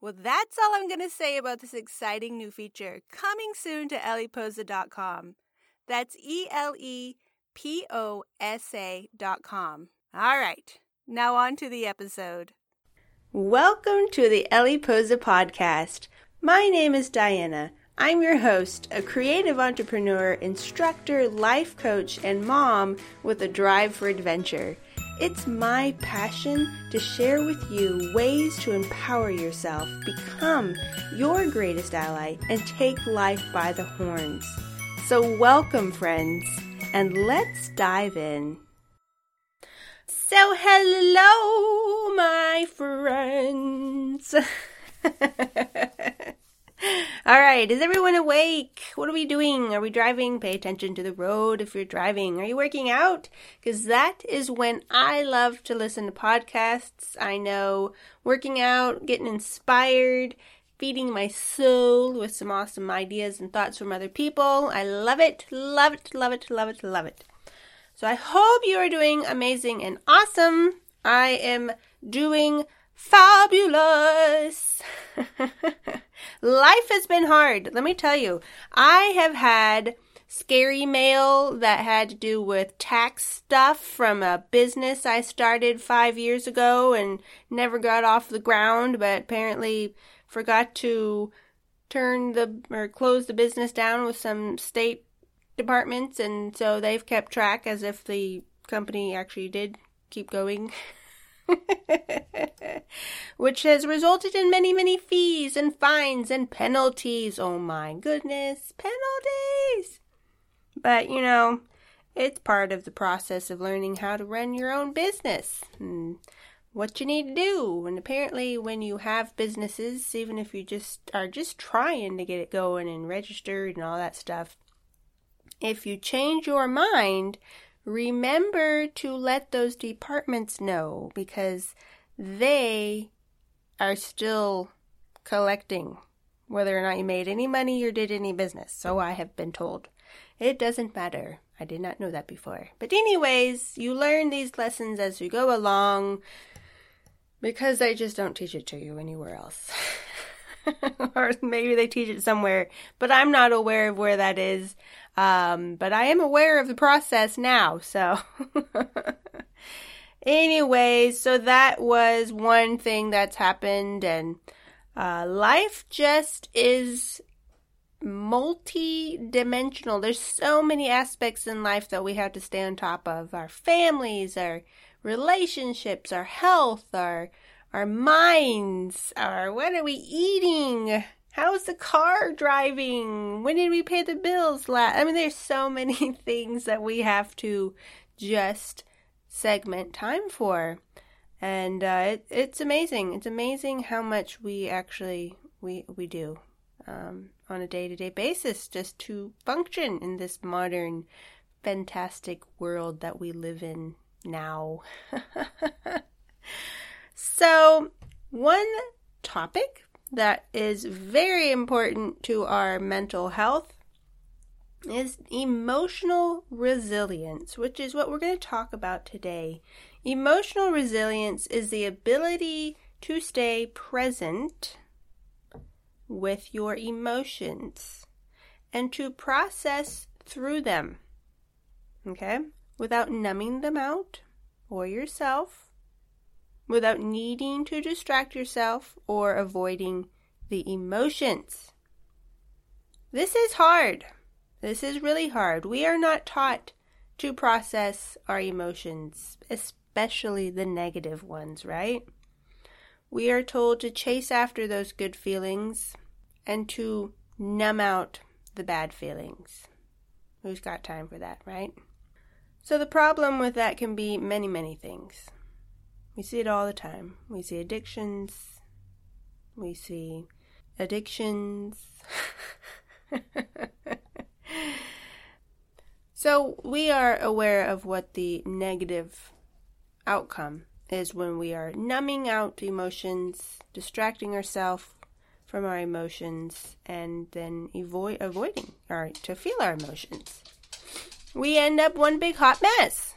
Well, that's all I'm going to say about this exciting new feature coming soon to elleposa.com. That's E L E P O S A.com. All right, now on to the episode. Welcome to the Ellie Posa podcast. My name is Diana. I'm your host, a creative entrepreneur, instructor, life coach, and mom with a drive for adventure. It's my passion to share with you ways to empower yourself, become your greatest ally, and take life by the horns. So, welcome, friends, and let's dive in. So, hello, my friends. All right, is everyone awake? What are we doing? Are we driving? Pay attention to the road if you're driving. Are you working out? Because that is when I love to listen to podcasts. I know working out, getting inspired, feeding my soul with some awesome ideas and thoughts from other people. I love it, love it, love it, love it, love it. So I hope you are doing amazing and awesome. I am doing fabulous. Life has been hard. Let me tell you, I have had scary mail that had to do with tax stuff from a business I started five years ago and never got off the ground, but apparently forgot to turn the or close the business down with some state departments, and so they've kept track as if the company actually did keep going. which has resulted in many, many fees and fines and penalties. Oh my goodness, penalties! But you know, it's part of the process of learning how to run your own business and what you need to do. And apparently, when you have businesses, even if you just are just trying to get it going and registered and all that stuff, if you change your mind, remember to let those departments know because they are still collecting whether or not you made any money or did any business. So I have been told. It doesn't matter. I did not know that before. But, anyways, you learn these lessons as you go along because they just don't teach it to you anywhere else. or maybe they teach it somewhere, but I'm not aware of where that is. Um, but I am aware of the process now, so. Anyways, so that was one thing that's happened, and uh, life just is multi dimensional. There's so many aspects in life that we have to stay on top of our families, our relationships, our health, our our minds, our what are we eating? How's the car driving? When did we pay the bills last? I mean, there's so many things that we have to just segment time for. And uh, it, it's amazing. It's amazing how much we actually we we do um, on a day to day basis just to function in this modern, fantastic world that we live in now. so, one topic that is very important to our mental health is emotional resilience, which is what we're going to talk about today. Emotional resilience is the ability to stay present with your emotions and to process through them, okay, without numbing them out or yourself, without needing to distract yourself or avoiding the emotions. This is hard. This is really hard. We are not taught to process our emotions, especially the negative ones, right? We are told to chase after those good feelings and to numb out the bad feelings. Who's got time for that, right? So the problem with that can be many, many things. We see it all the time. We see addictions, we see addictions. so we are aware of what the negative outcome is when we are numbing out emotions, distracting ourselves from our emotions, and then avoid avoiding our to feel our emotions. We end up one big hot mess.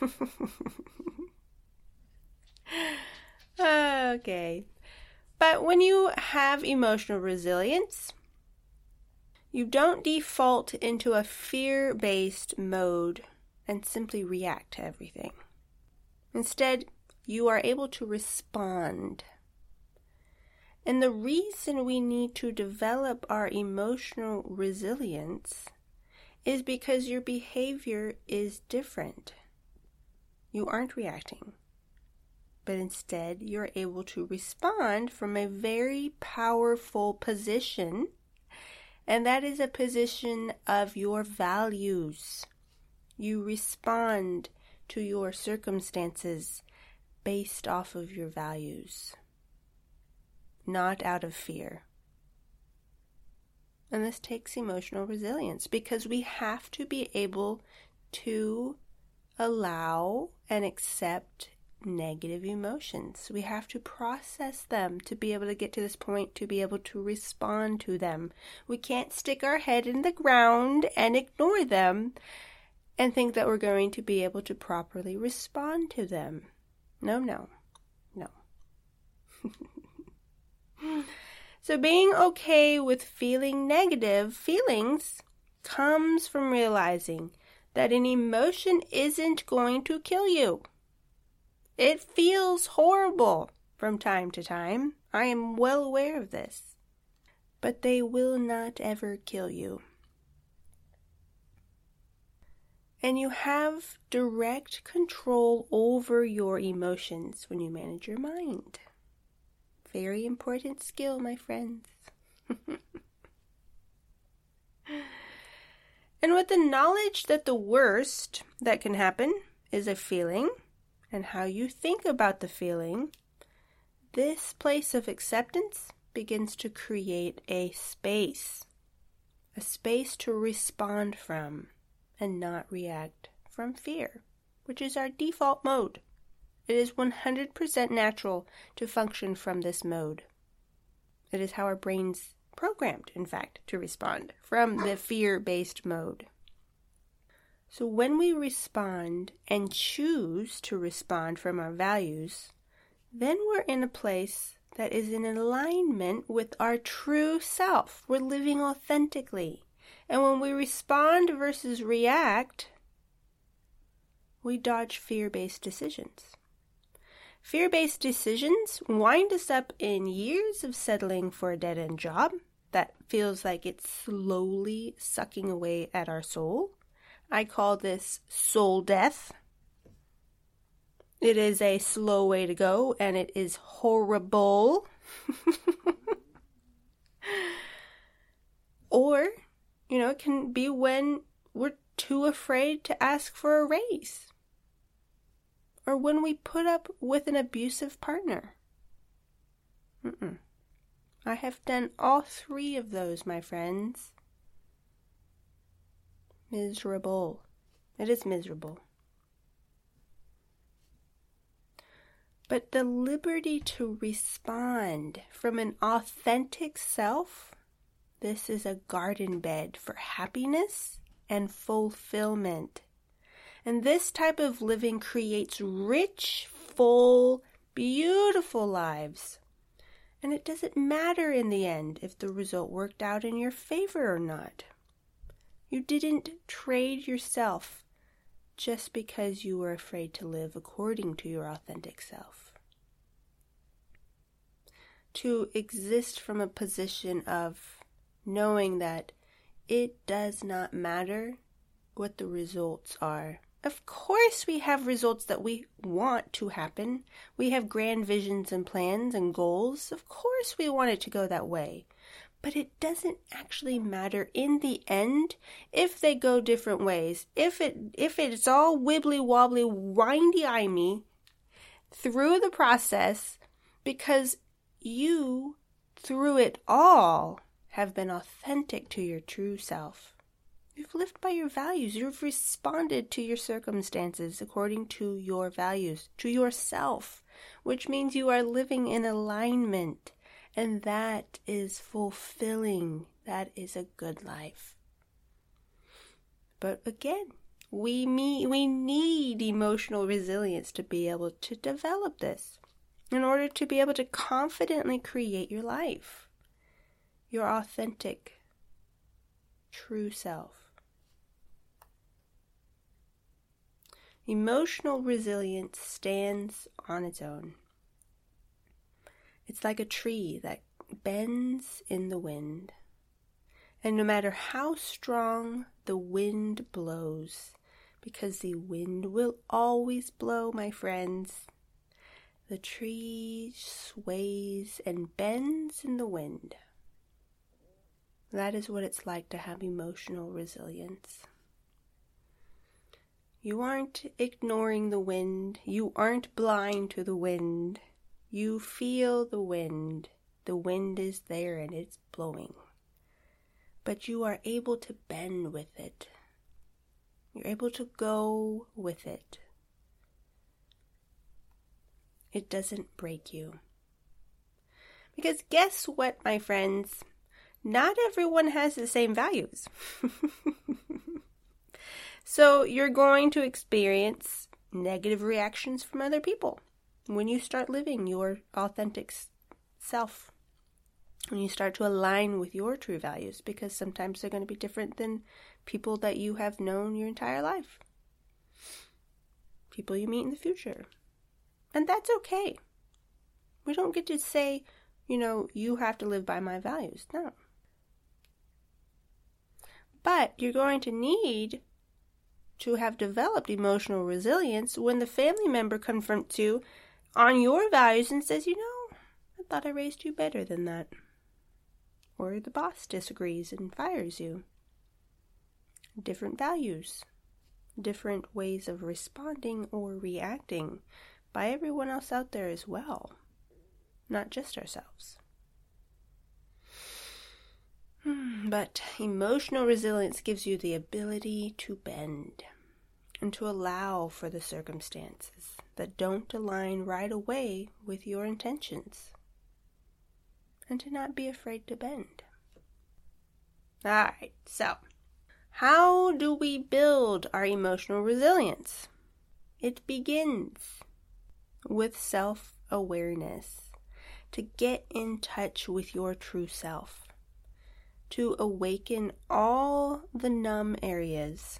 okay. But when you have emotional resilience, you don't default into a fear based mode and simply react to everything. Instead, you are able to respond. And the reason we need to develop our emotional resilience is because your behavior is different. You aren't reacting, but instead you're able to respond from a very powerful position and that is a position of your values. You respond to your circumstances based off of your values, not out of fear. And this takes emotional resilience because we have to be able to allow and accept negative emotions. We have to process them to be able to get to this point, to be able to respond to them. We can't stick our head in the ground and ignore them and think that we're going to be able to properly respond to them. No, no, no. so, being okay with feeling negative feelings comes from realizing that an emotion isn't going to kill you. It feels horrible from time to time. I am well aware of this. But they will not ever kill you. And you have direct control over your emotions when you manage your mind. Very important skill, my friends. and with the knowledge that the worst that can happen is a feeling and how you think about the feeling, this place of acceptance begins to create a space, a space to respond from and not react from fear, which is our default mode. It is 100% natural to function from this mode. It is how our brain's programmed, in fact, to respond from the fear based mode. So when we respond and choose to respond from our values, then we're in a place that is in alignment with our true self. We're living authentically. And when we respond versus react, we dodge fear based decisions. Fear based decisions wind us up in years of settling for a dead end job that feels like it's slowly sucking away at our soul I call this soul death. It is a slow way to go and it is horrible. or, you know, it can be when we're too afraid to ask for a raise. Or when we put up with an abusive partner. Mm-mm. I have done all three of those, my friends miserable. It is miserable. But the liberty to respond from an authentic self, this is a garden bed for happiness and fulfillment. And this type of living creates rich, full, beautiful lives. And it doesn't matter in the end if the result worked out in your favor or not. You didn't trade yourself just because you were afraid to live according to your authentic self. To exist from a position of knowing that it does not matter what the results are. Of course, we have results that we want to happen. We have grand visions and plans and goals. Of course, we want it to go that way but it doesn't actually matter in the end if they go different ways. If it if it's all wibbly wobbly, windy imey through the process, because you through it all, have been authentic to your true self. You've lived by your values. You've responded to your circumstances according to your values, to yourself, which means you are living in alignment. And that is fulfilling. That is a good life. But again, we, me- we need emotional resilience to be able to develop this in order to be able to confidently create your life, your authentic, true self. Emotional resilience stands on its own. It's like a tree that bends in the wind. And no matter how strong the wind blows, because the wind will always blow, my friends, the tree sways and bends in the wind. That is what it's like to have emotional resilience. You aren't ignoring the wind. You aren't blind to the wind. You feel the wind. The wind is there and it's blowing. But you are able to bend with it. You're able to go with it. It doesn't break you. Because guess what, my friends? Not everyone has the same values. So you're going to experience negative reactions from other people when you start living your authentic self. When you start to align with your true values, because sometimes they're going to be different than people that you have known your entire life, people you meet in the future. And that's okay. We don't get to say, you know, you have to live by my values. No. But you're going to need to have developed emotional resilience when the family member confronts you on your values and says, you know, I thought I raised you better than that. Or the boss disagrees and fires you. Different values, different ways of responding or reacting by everyone else out there as well, not just ourselves. Hmm, but emotional resilience gives you the ability to bend and to allow for the circumstances that don't align right away with your intentions, and to not be afraid to bend. Alright, so how do we build our emotional resilience? It begins with self awareness, to get in touch with your true self to awaken all the numb areas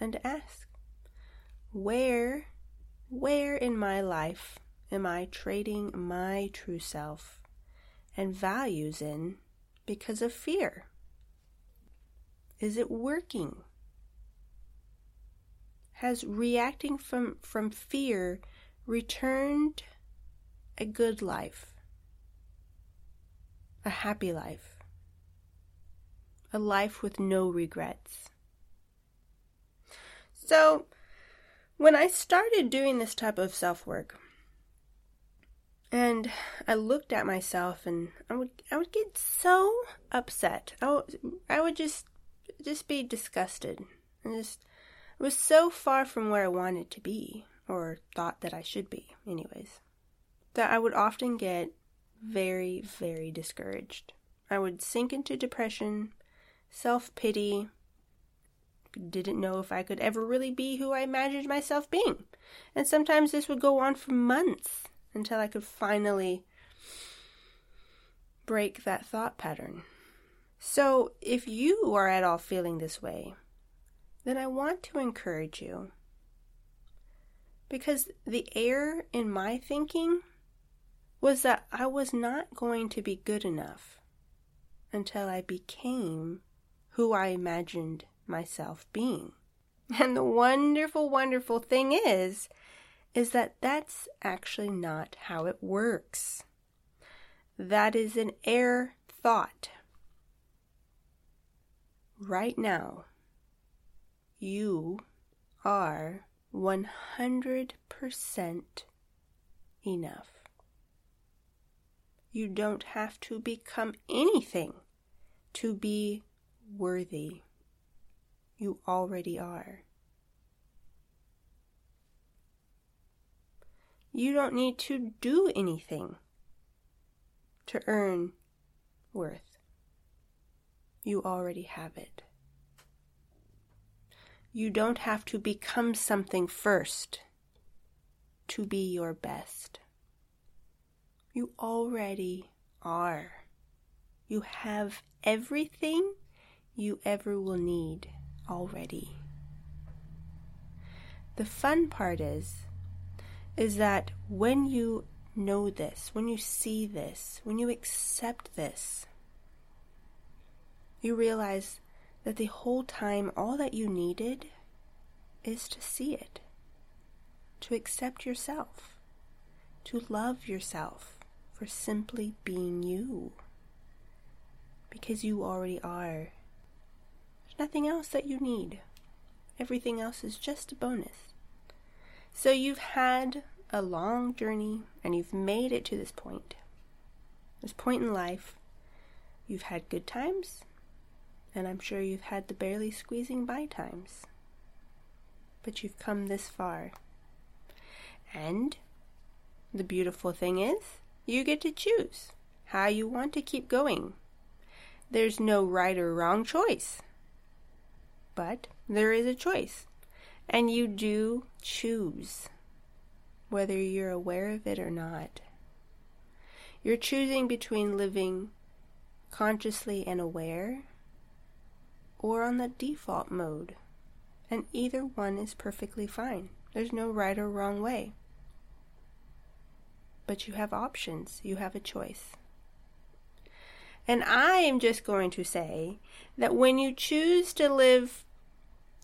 and ask, where, where in my life am I trading my true self and values in because of fear? Is it working? Has reacting from, from fear returned a good life, a happy life? a life with no regrets. So, when I started doing this type of self work, and I looked at myself, and I would I would get so upset. I would, I would just just be disgusted, and just it was so far from where I wanted to be, or thought that I should be, anyways, that I would often get very very discouraged. I would sink into depression self pity. Didn't know if I could ever really be who I imagined myself being. And sometimes this would go on for months until I could finally break that thought pattern. So, if you are at all feeling this way, then I want to encourage you. Because the error in my thinking was that I was not going to be good enough until I became who I imagined myself being. And the wonderful, wonderful thing is, is that that's actually not how it works. That is an error thought. Right now, you are 100% enough. You don't have to become anything to be worthy. You already are. You don't need to do anything to earn worth. You already have it. You don't have to become something first to be your best. You already are. You have everything you ever will need already. The fun part is is that when you know this, when you see this, when you accept this, you realize that the whole time all that you needed is to see it, to accept yourself, to love yourself for simply being you. Because you already are. Nothing else that you need. Everything else is just a bonus. So you've had a long journey and you've made it to this point. This point in life, you've had good times, and I'm sure you've had the barely squeezing by times. But you've come this far. And the beautiful thing is, you get to choose how you want to keep going. There's no right or wrong choice. But there is a choice. And you do choose, whether you're aware of it or not. You're choosing between living consciously and aware or on the default mode, and either one is perfectly fine. There's no right or wrong way. But you have options, you have a choice. And I am just going to say that when you choose to live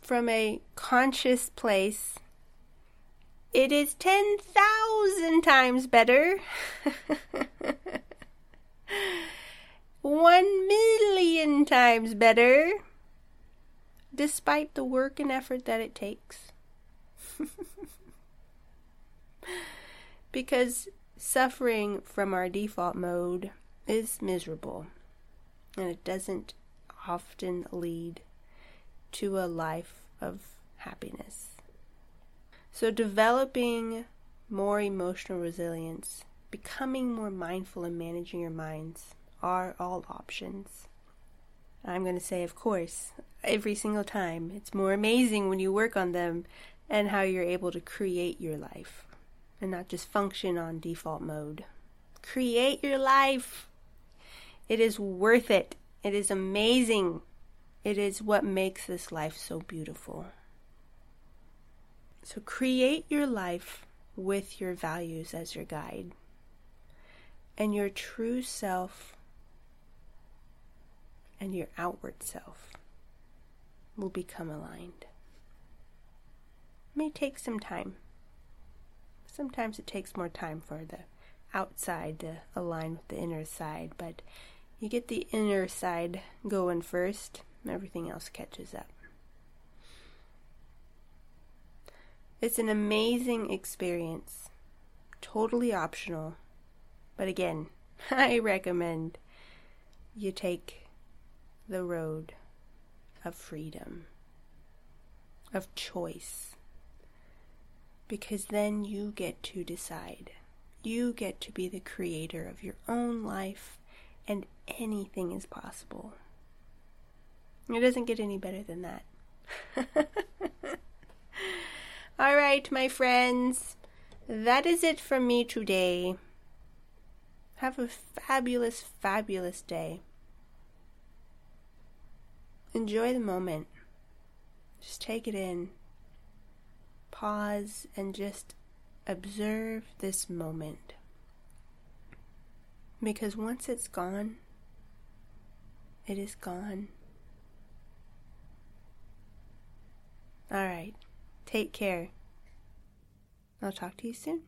from a conscious place, it is 10,000 times better. One million times better, despite the work and effort that it takes. because suffering from our default mode is miserable and it doesn't often lead to a life of happiness. So, developing more emotional resilience, becoming more mindful and managing your minds are all options. I'm going to say, of course, every single time. It's more amazing when you work on them and how you're able to create your life and not just function on default mode. Create your life. It is worth it. It is amazing. It is what makes this life so beautiful. So create your life with your values as your guide. And your true self and your outward self will become aligned. It may take some time. Sometimes it takes more time for the outside to align with the inner side, but you get the inner side going first, everything else catches up. It's an amazing experience, totally optional, but again, I recommend you take the road of freedom, of choice, because then you get to decide. You get to be the creator of your own life and anything is possible. It doesn't get any better than that. All right, my friends, that is it from me today. Have a fabulous, fabulous day. Enjoy the moment. Just take it in. Pause and just observe this moment. Because once it's gone, it is gone. All right. Take care. I'll talk to you soon.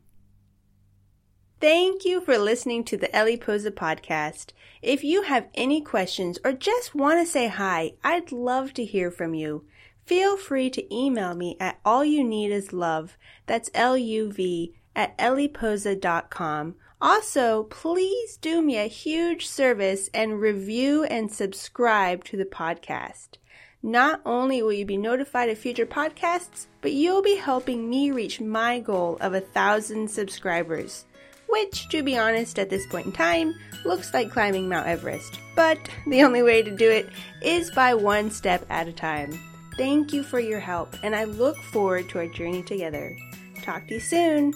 Thank you for listening to the Ellie Posa podcast. If you have any questions or just want to say hi, I'd love to hear from you. Feel free to email me at all you need is love. That's L U V at ellieposa.com Also, please do me a huge service and review and subscribe to the podcast. Not only will you be notified of future podcasts, but you'll be helping me reach my goal of a thousand subscribers, which, to be honest, at this point in time, looks like climbing Mount Everest. But the only way to do it is by one step at a time. Thank you for your help, and I look forward to our journey together. Talk to you soon.